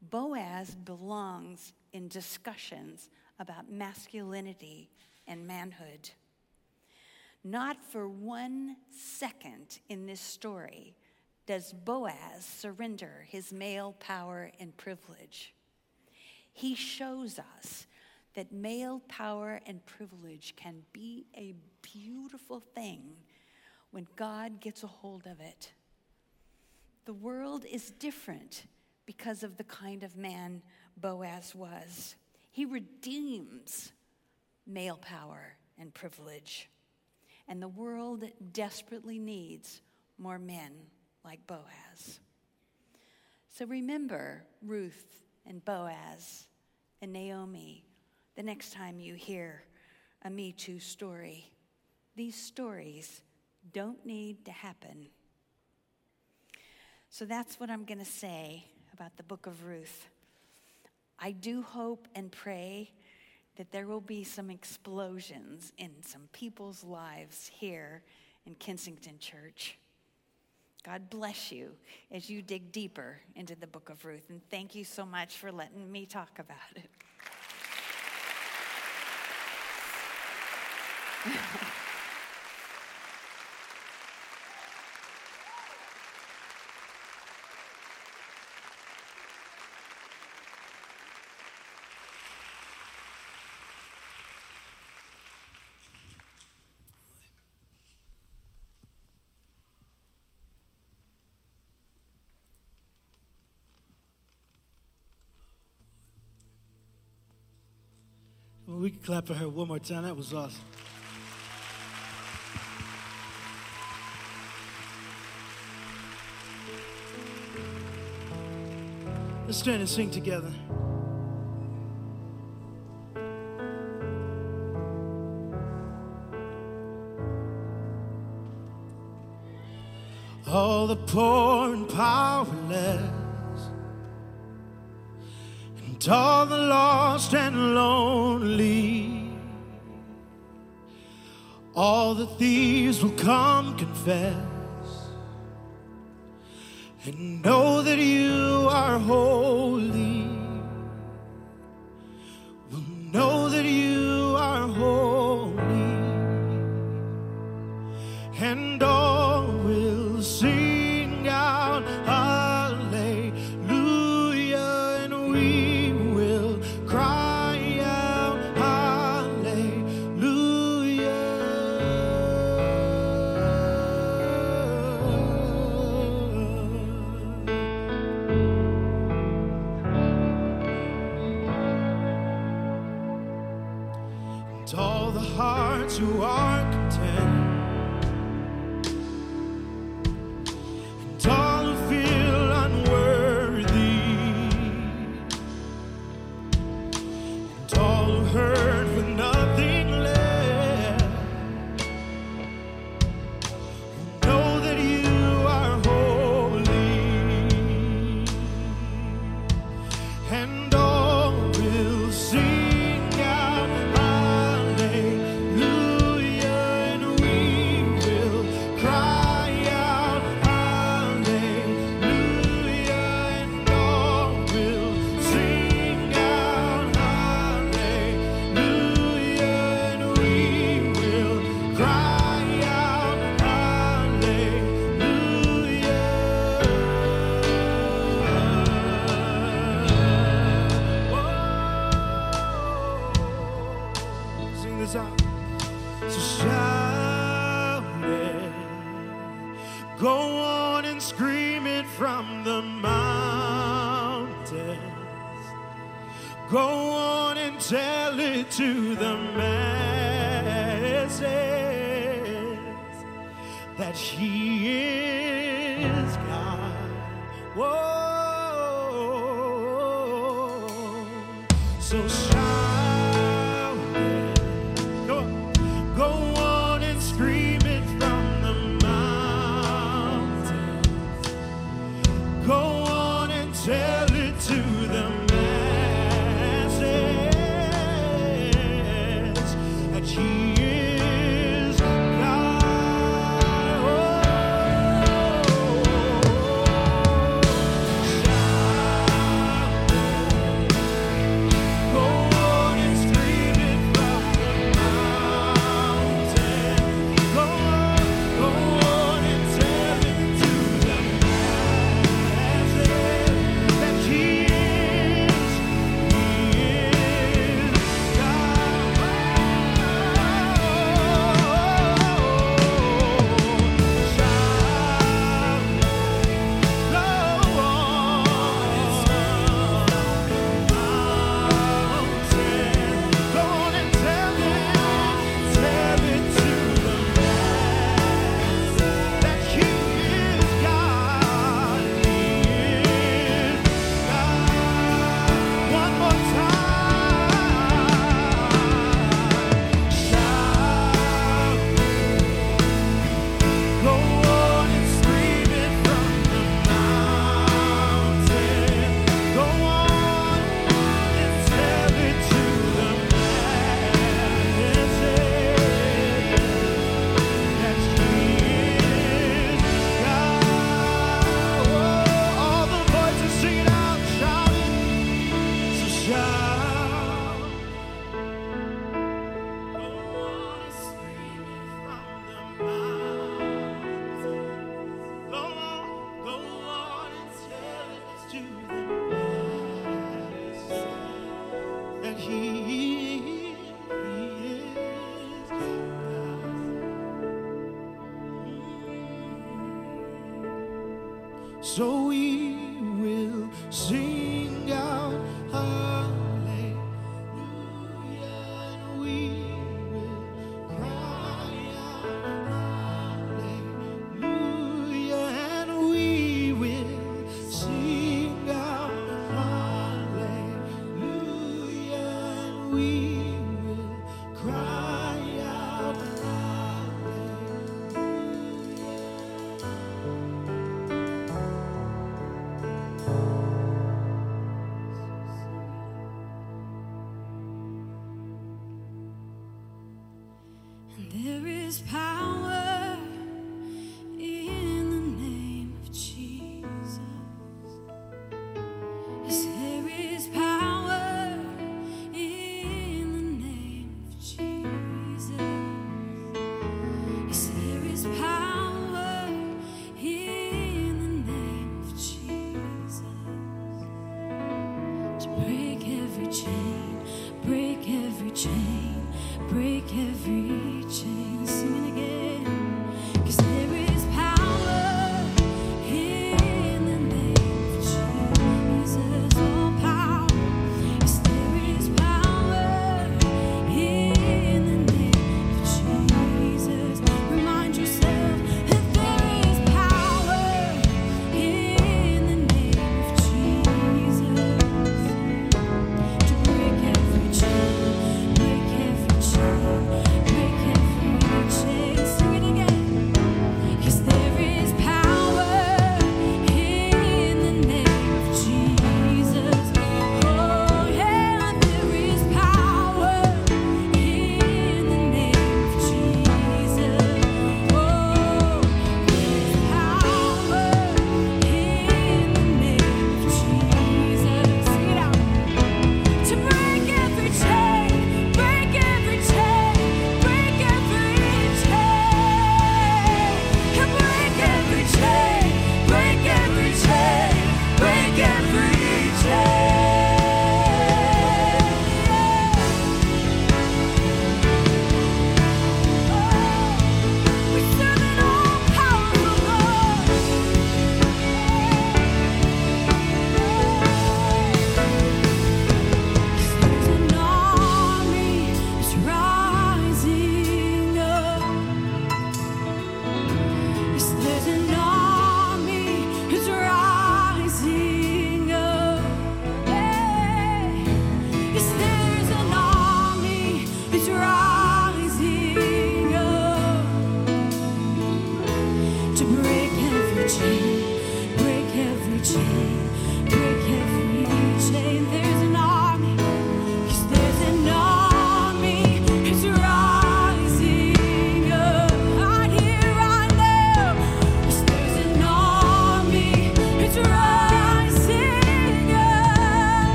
Boaz belongs in discussions about masculinity and manhood. Not for one second in this story does Boaz surrender his male power and privilege. He shows us that male power and privilege can be a beautiful thing when God gets a hold of it. The world is different because of the kind of man Boaz was. He redeems male power and privilege. And the world desperately needs more men like Boaz. So remember Ruth and Boaz and Naomi the next time you hear a Me Too story. These stories don't need to happen. So that's what I'm going to say about the book of Ruth. I do hope and pray that there will be some explosions in some people's lives here in Kensington Church. God bless you as you dig deeper into the book of Ruth. And thank you so much for letting me talk about it. <laughs> we can clap for her one more time. That was awesome. Let's stand and sing together. All the poor and powerless and all the lost and lonely. All the thieves will come confess and know that you are holy.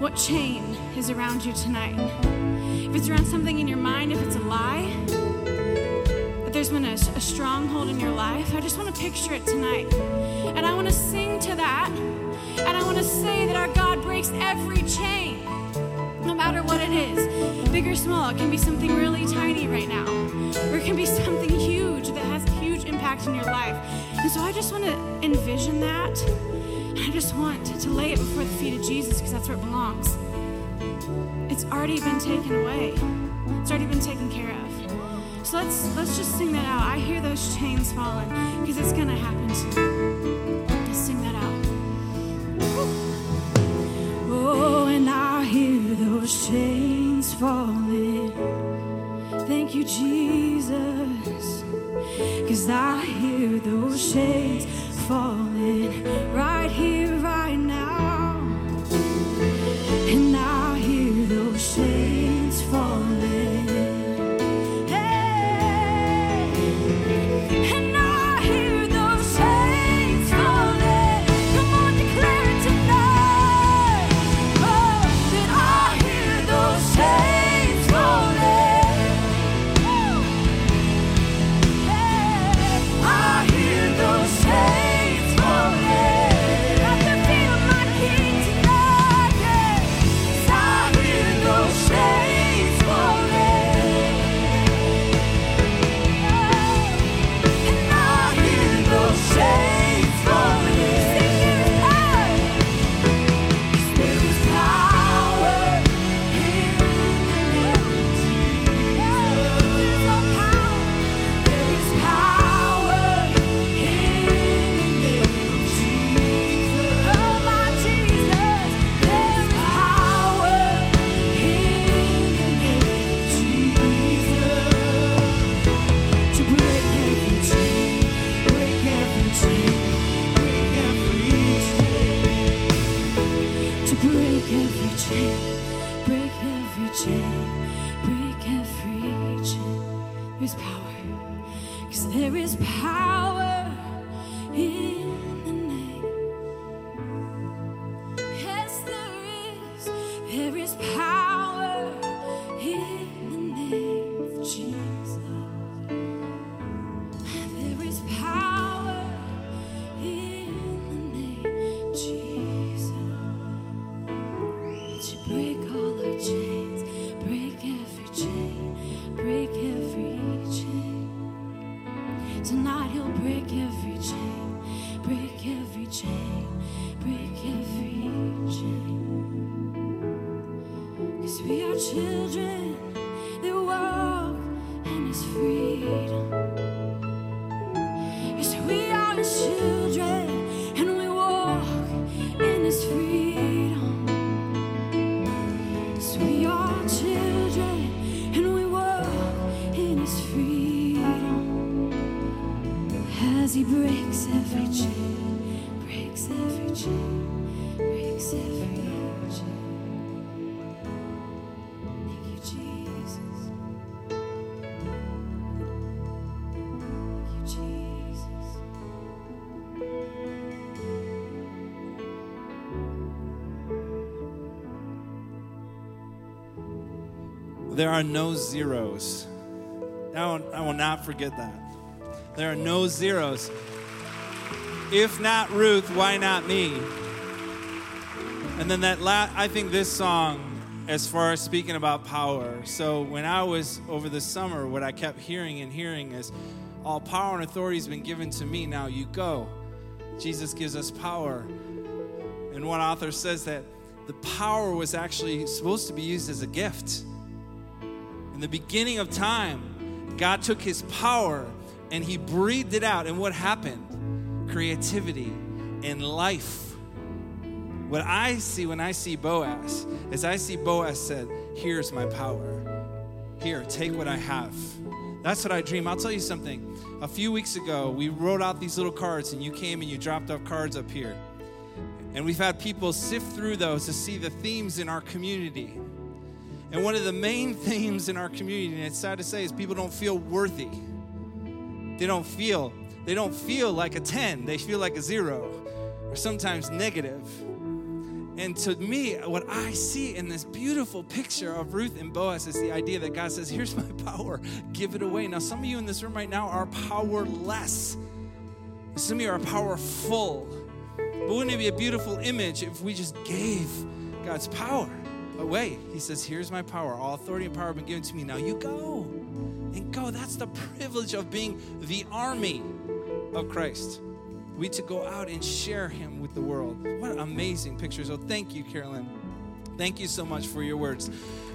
What chain is around you tonight. If it's around something in your mind, if it's a lie, that there's been a, a stronghold in your life, I just want to picture it tonight. And I want to sing to that. And I want to say that our God breaks every chain, no matter what it is big or small. It can be something really tiny right now, or it can be something huge that has a huge impact in your life. And so I just want to envision that. I just want to lay it before the feet of Jesus because that's where it belongs. It's already been taken away. It's already been taken care of. So let's let's just sing that out. I hear those chains falling because it's gonna happen tonight. Just sing that out. Oh, and I hear those chains falling. Thank you, Jesus. Cause I hear those chains falling right There are no zeros. I will, I will not forget that. There are no zeros. If not Ruth, why not me? And then that last, I think this song, as far as speaking about power. So when I was over the summer, what I kept hearing and hearing is, all power and authority has been given to me. Now you go. Jesus gives us power. And one author says that the power was actually supposed to be used as a gift. In the beginning of time, God took his power and he breathed it out. And what happened? Creativity and life. What I see when I see Boaz is I see Boaz said, Here's my power. Here, take what I have. That's what I dream. I'll tell you something. A few weeks ago, we wrote out these little cards, and you came and you dropped off cards up here. And we've had people sift through those to see the themes in our community. And one of the main themes in our community, and it's sad to say, is people don't feel worthy. They don't feel, they don't feel like a 10, they feel like a zero, or sometimes negative. And to me, what I see in this beautiful picture of Ruth and Boaz is the idea that God says, Here's my <laughs> power, give it away. Now, some of you in this room right now are powerless, some of you are powerful. But wouldn't it be a beautiful image if we just gave God's power away? He says, Here's my power. All authority and power have been given to me. Now you go and go. That's the privilege of being the army of Christ. We to go out and share him with the world. What amazing picture. So thank you, Carolyn. Thank you so much for your words.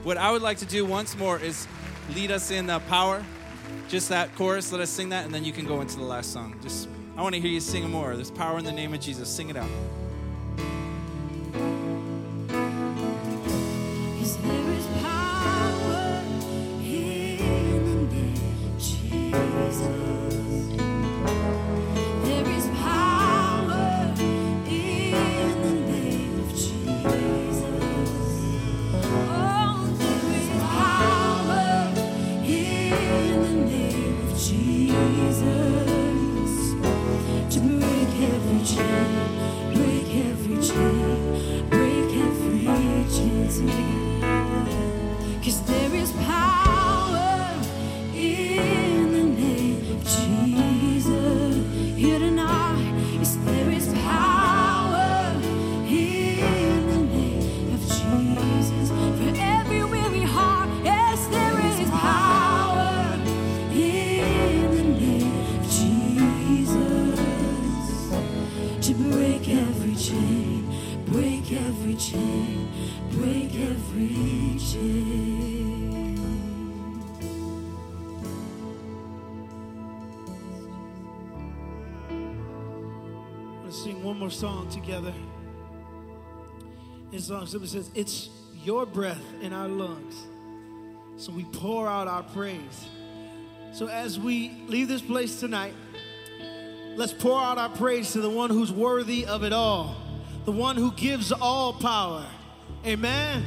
What I would like to do once more is lead us in the power. Just that chorus, let us sing that, and then you can go into the last song. Just I want to hear you sing more. There's power in the name of Jesus. Sing it out. Song simply says, It's your breath in our lungs. So we pour out our praise. So as we leave this place tonight, let's pour out our praise to the one who's worthy of it all, the one who gives all power. Amen.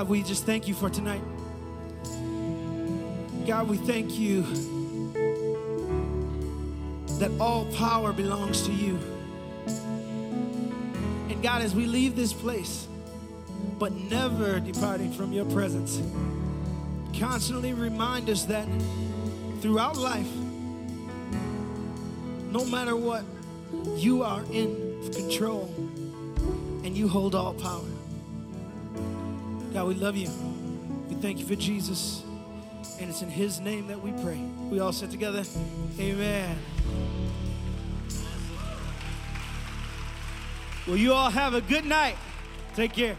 God, we just thank you for tonight. God, we thank you that all power belongs to you. And God, as we leave this place, but never departing from your presence, constantly remind us that throughout life, no matter what, you are in control and you hold all power. God, we love you. We thank you for Jesus. And it's in his name that we pray. We all sit together. Amen. Well, you all have a good night. Take care.